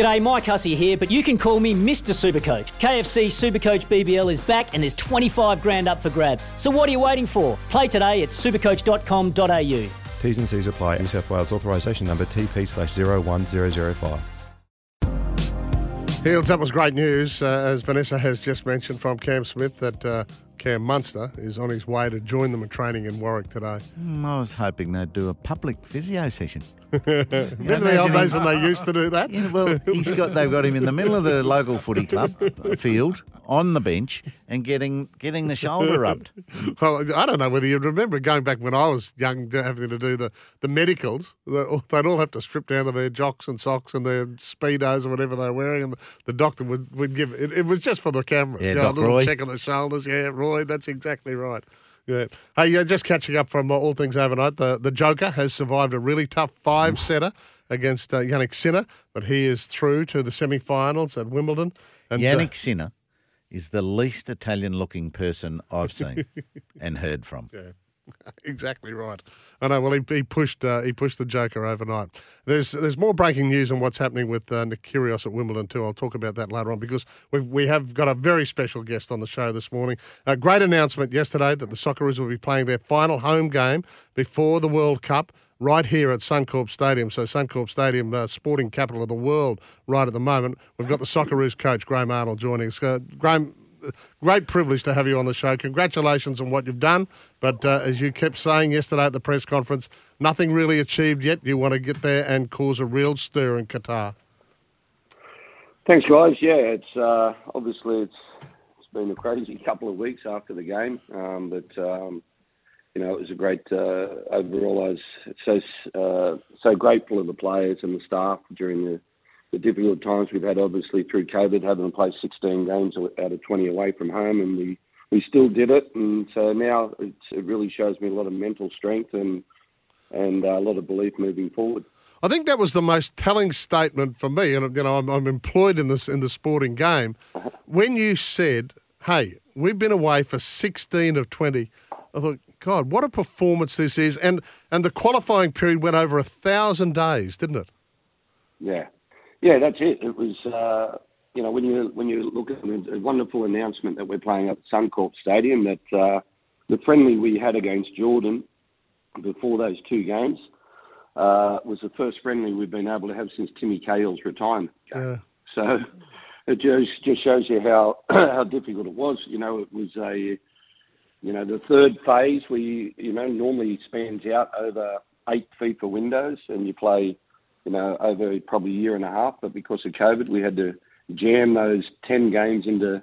G'day, Mike Hussey here, but you can call me Mr. Supercoach. KFC Supercoach BBL is back and there's 25 grand up for grabs. So what are you waiting for? Play today at supercoach.com.au. T's and C's apply. New South Wales authorisation number TP slash 01005. Heals, that was great news, uh, as Vanessa has just mentioned from Cam Smith, that uh, Cam Munster is on his way to join them in training in Warwick today. Mm, I was hoping they'd do a public physio session. Remember the old days when they used to do that? Yeah, well, he's got they've got him in the middle of the local footy club uh, field on the bench and getting getting the shoulder rubbed. Well, I don't know whether you remember going back when I was young, having to do the, the medicals. They'd all have to strip down to their jocks and socks and their speedos or whatever they were wearing, and the doctor would, would give it. It was just for the camera. Yeah, you know, a little Roy. check on the shoulders. Yeah, Roy, that's exactly right. Yeah. Hey, just catching up from uh, all things overnight. The the Joker has survived a really tough five setter against uh, Jannik Sinner, but he is through to the semi-finals at Wimbledon. And, uh, Jannik Sinner is the least Italian looking person I've seen and heard from. Yeah, exactly right. I know. Well, he, he pushed uh, he pushed the Joker overnight. There's there's more breaking news on what's happening with uh, Nick Kyrgios at Wimbledon too. I'll talk about that later on because we've, we have got a very special guest on the show this morning. A great announcement yesterday that the Socceroos will be playing their final home game before the World Cup. Right here at Suncorp Stadium. So, Suncorp Stadium, uh, sporting capital of the world, right at the moment. We've got the Socceroos coach, Graham Arnold, joining us. Uh, Graham, great privilege to have you on the show. Congratulations on what you've done. But uh, as you kept saying yesterday at the press conference, nothing really achieved yet. You want to get there and cause a real stir in Qatar. Thanks, guys. Yeah, it's uh, obviously it's it's been a crazy couple of weeks after the game, um, but um, you know it was a great uh, overall. I was so uh, so grateful of the players and the staff during the, the difficult times we've had. Obviously through COVID, having to play 16 games out of 20 away from home, and we we still did it. And so now it's, it really shows me a lot of mental strength and and uh, a lot of belief moving forward. I think that was the most telling statement for me, and you know I'm, I'm employed in this in the sporting game. When you said, "Hey, we've been away for 16 of 20," I thought, "God, what a performance this is!" And and the qualifying period went over a thousand days, didn't it? Yeah, yeah, that's it. It was, uh, you know, when you when you look at the wonderful announcement that we're playing at Suncorp Stadium, that uh, the friendly we had against Jordan before those two games uh, was the first friendly we've been able to have since Timmy Cahill's retirement. Yeah. So it just just shows you how how difficult it was. You know, it was a you know the third phase we you know normally spans out over eight FIFA windows, and you play you know over probably a year and a half. But because of COVID, we had to jam those ten games into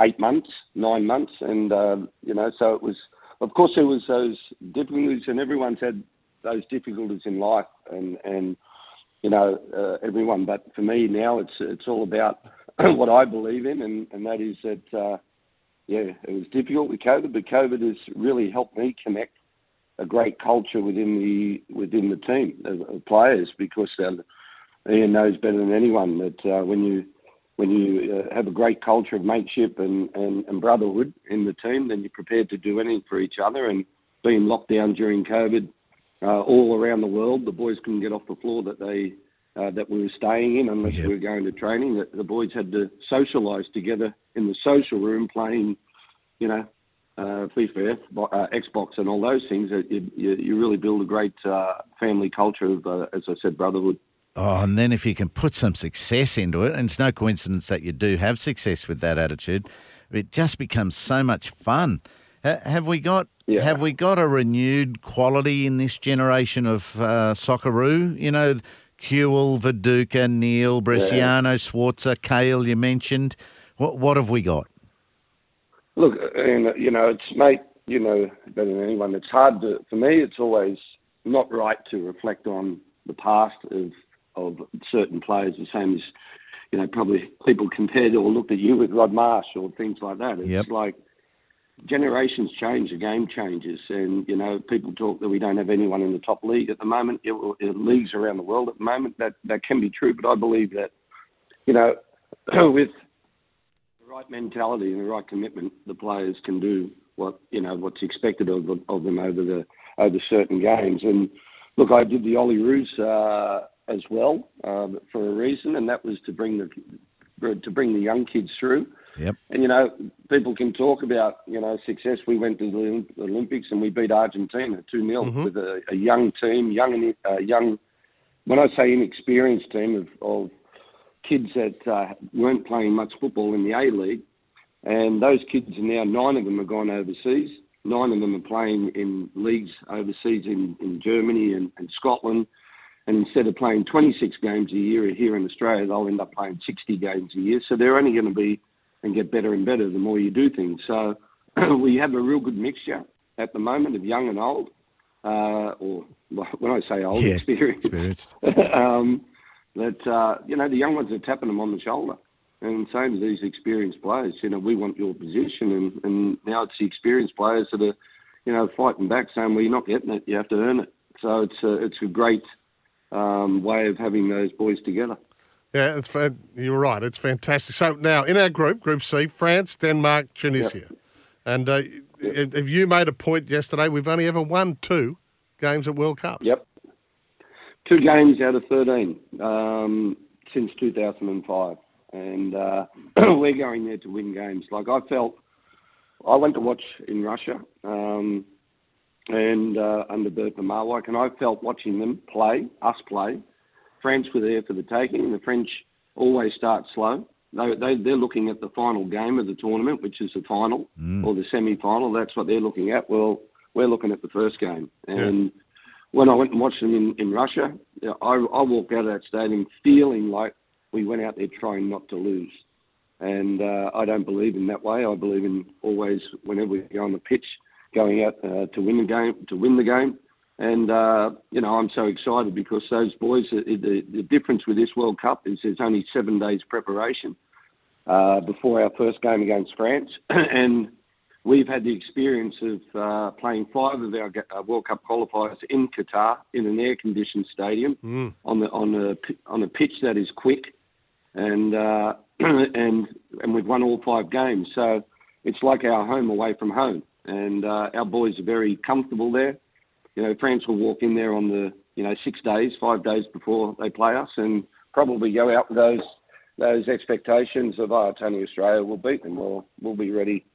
eight months, nine months, and um, you know so it was. Of course, there was those difficulties, and everyone's had those difficulties in life, and and you know, uh, everyone. But for me now, it's it's all about what I believe in, and, and that is that, uh, yeah, it was difficult with COVID, but COVID has really helped me connect a great culture within the within the team of, players because uh, Ian knows better than anyone that uh, when you when you uh, have a great culture of mateship and, and, and brotherhood in the team, then you're prepared to do anything for each other. And being locked down during COVID, uh, all around the world. The boys couldn't get off the floor that they uh, that we were staying in unless we were going to training. That the boys had to socialise together in the social room, playing, you know, uh, FIFA, uh, Xbox, and all those things. It, you, you really build a great uh, family culture of, uh, as I said, brotherhood. Oh, and then if you can put some success into it, and it's no coincidence that you do have success with that attitude, it just becomes so much fun. Ha- Have we got Yeah. have we got a renewed quality in this generation of uh, Socceroo? You know, Kewell, Viduka, Neill, Bresciano, Schwarzer, Cahill. You mentioned. What what have we got? Look, and you know, it's mate, you know better than anyone. It's hard to for me. It's always not right to reflect on the past of of certain players, the same as you know probably people compared or looked at you with Rod Marsh or things like that. It's Yep. like generations change, the game changes, and you know people talk that we don't have anyone in the top league at the moment. It, it, leagues around the world at the moment that that can be true, but I believe that you know with the right mentality and the right commitment, the players can do what you know what's expected of them, of them over the over certain games. And look, I did the Olyroos uh, as well um, for a reason, and that was to bring the to bring the young kids through. Yep. And you know, people can talk about you know success. We went to the Olympics and we beat Argentina two 0 with a, a young team, young and uh, young. When I say inexperienced team of, of kids that uh, weren't playing much football in the A League, and those kids are now nine of them have gone overseas. Nine of them are playing in leagues overseas in, in Germany and, and Scotland. And instead of playing 26 games a year here in Australia, they'll end up playing 60 games a year. So they're only going to be and get better and better the more you do things. So we have a real good mixture at the moment of young and old, uh, or when I say old, Yeah, experienced. experienced. um, that uh, you know the young ones are tapping them on the shoulder, and same as these experienced players. You know, we want your position, and, and now it's the experienced players that are, you know, fighting back, saying, "Well, you're not getting it. You have to earn it." So it's a, it's a great um, way of having those boys together. Yeah, it's you're right. It's fantastic. So now in our group, Group C, France, Denmark, Tunisia, and uh, have have you made a point yesterday? We've only ever won two games at World Cups. Yep. Two games out of 13 um, since 2005. And uh, we're going there to win games. Like I felt, I went to watch in Russia um, and uh, under Bert Marwijk, and I felt watching them play, us play. France were there for the taking. The French always start slow. They, they, they're looking at the final game of the tournament, which is the final or the semi-final. That's what they're looking at. Well, we're looking at the first game. And when I went and watched them in, in Russia, I, I walked out of that stadium feeling like we went out there trying not to lose. And uh, I don't believe in that way. I believe in always, whenever we go on the pitch, going out uh, to win the game. To win the game, and uh, you know I'm so excited because those boys. The, the, the difference with this World Cup is there's only seven days preparation uh, before our first game against France, and we've had the experience of uh, playing five of our uh, World Cup qualifiers in Qatar in an air-conditioned stadium on the on a on a pitch that is quick, and uh, and and we've won all five games. So it's like our home away from home, and uh, our boys are very comfortable there. You know, France will walk in there on the you know six days, five days before they play us, and probably go out with those those expectations of oh, it's only Australia, we'll beat them. We'll we'll be ready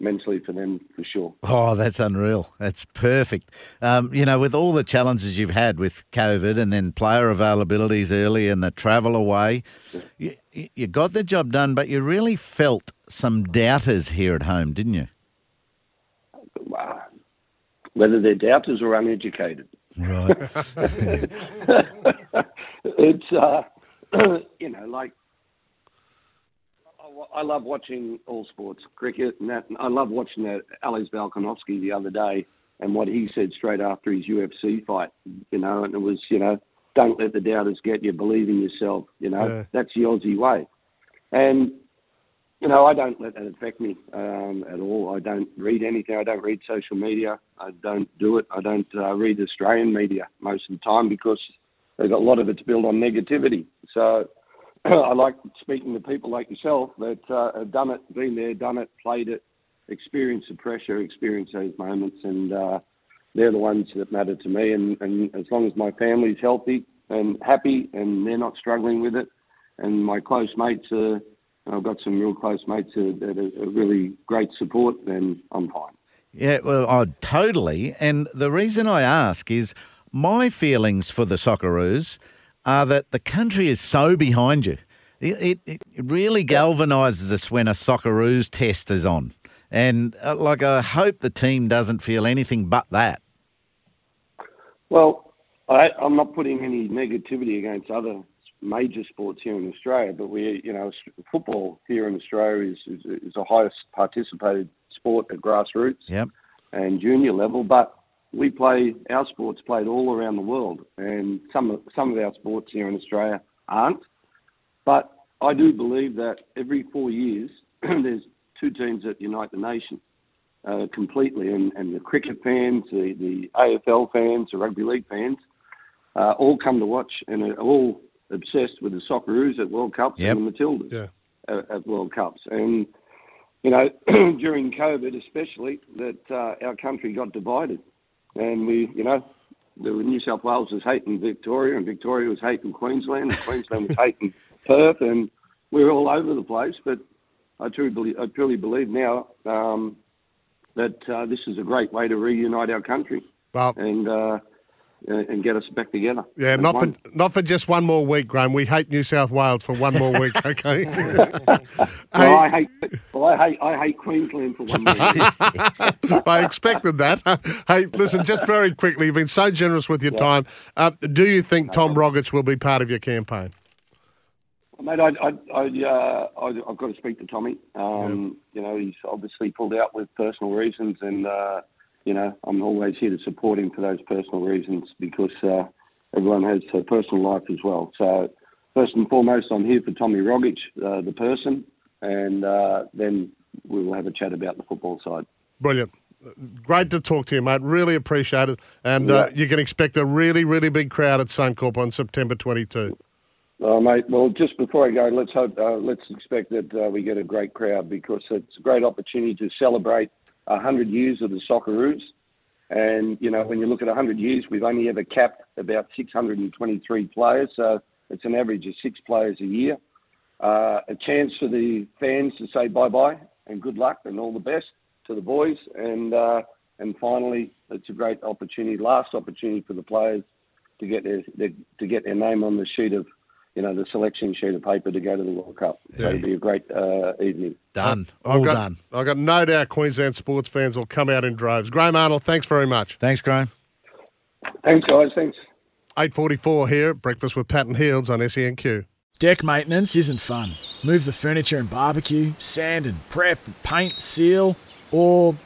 mentally for them for sure. Oh, that's unreal. That's perfect. Um, you know, with all the challenges you've had with COVID and then player availabilities early and the travel away, you, you got the job done, but you really felt some doubters here at home, didn't you? Uh, whether they're doubters or uneducated. Right. it's uh, you know like I- I love watching all sports, cricket, and that. and I love watching that Alex Volkanovski the other day and what he said straight after his UFC fight. You know, and it was you know, don't let the doubters get you. Believe in yourself. You know, Yeah. that's the Aussie way. And you know, I don't let that affect me um, at all. I don't read anything. I don't read social media. I don't do it. I don't uh, read Australian media most of the time because got a lot of it's built on negativity. So I like speaking to people like yourself that uh, have done it, been there, done it, played it, experienced the pressure, experienced those moments, and uh, they're the ones that matter to me. And, and as long as my family's healthy and happy, and they're not struggling with it, and my close mates are, I've got some real close mates that are, really great support, then I'm fine. Yeah, well, I totally. And the reason I ask is my feelings for the Socceroos are that the country is so behind you. It, it, it really galvanises us when a Socceroos test is on. And uh, like, I hope the team doesn't feel anything but that. Well, I, I'm not putting any negativity against other major sports here in Australia, but we, you know, football here in Australia is is, is the highest participated sport at grassroots Yep. and junior level. But we play our sports played all around the world, and some of some of our sports here in Australia aren't. But I do believe that every four years there's two teams that unite the nation uh, completely, and, and the cricket fans, the, the AFL fans, the rugby league fans, uh, all come to watch and are all obsessed with the Socceroos at World Cups Yep. and the Matildas Yeah. at, at World Cups. And you know, during COVID, especially, that uh, our country got divided, and we, you know, the New South Wales was hating Victoria, and Victoria was hating Queensland, and Queensland was hating Perth, and we were all over the place. But I truly believe, I truly believe now um, that uh, this is a great way to reunite our country Well, and uh, and get us back together. yeah, not for not for just one more week, Graham. We hate New South Wales for one more week. Okay. Well, I hate. Well, I hate. I hate Queensland for one week. I expected that. hey, listen, just very quickly, you've been so generous with your time. Uh, do you think Tom Rogic will be part of your campaign? Mate, I, I, I, uh, I, I've got to speak to Tommy. Um, You know, he's obviously pulled out with personal reasons, and uh, you know, I'm always here to support him for those personal reasons because uh, everyone has a personal life as well. So, first and foremost, I'm here for Tommy Rogic, uh, the person, and uh, then we will have a chat about the football side. Brilliant. Great to talk to you, mate. Really appreciate it. And uh, Yeah. you can expect a really, really big crowd at Suncorp on September 22. Uh, mate, well, just before I go, let's hope, uh, let's expect that uh, we get a great crowd because it's a great opportunity to celebrate 100 years of the Socceroos. And, you know, when you look at 100 years, we've only ever capped about 623 players. So it's an average of six players a year. Uh, a chance for the fans to say bye-bye and good luck and all the best to the boys. And, uh, and finally, it's a great opportunity, last opportunity for the players to get their, their to get their name on the sheet of, you know, the selection sheet of paper to go to the World Cup. So it'll be a great uh, evening. Done. I've All got, done. I've got no doubt Queensland sports fans will come out in droves. Graham Arnold, thanks very much. Thanks, Graham. Thanks, guys. Thanks. 8.44 here, at Breakfast with Pat and Heals on E SENQ. Deck maintenance isn't fun. Move the furniture and barbecue, sand and prep, paint, seal, or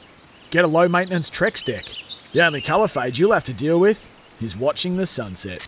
get a low maintenance Trex deck. The only colour fade you'll have to deal with is watching the sunset.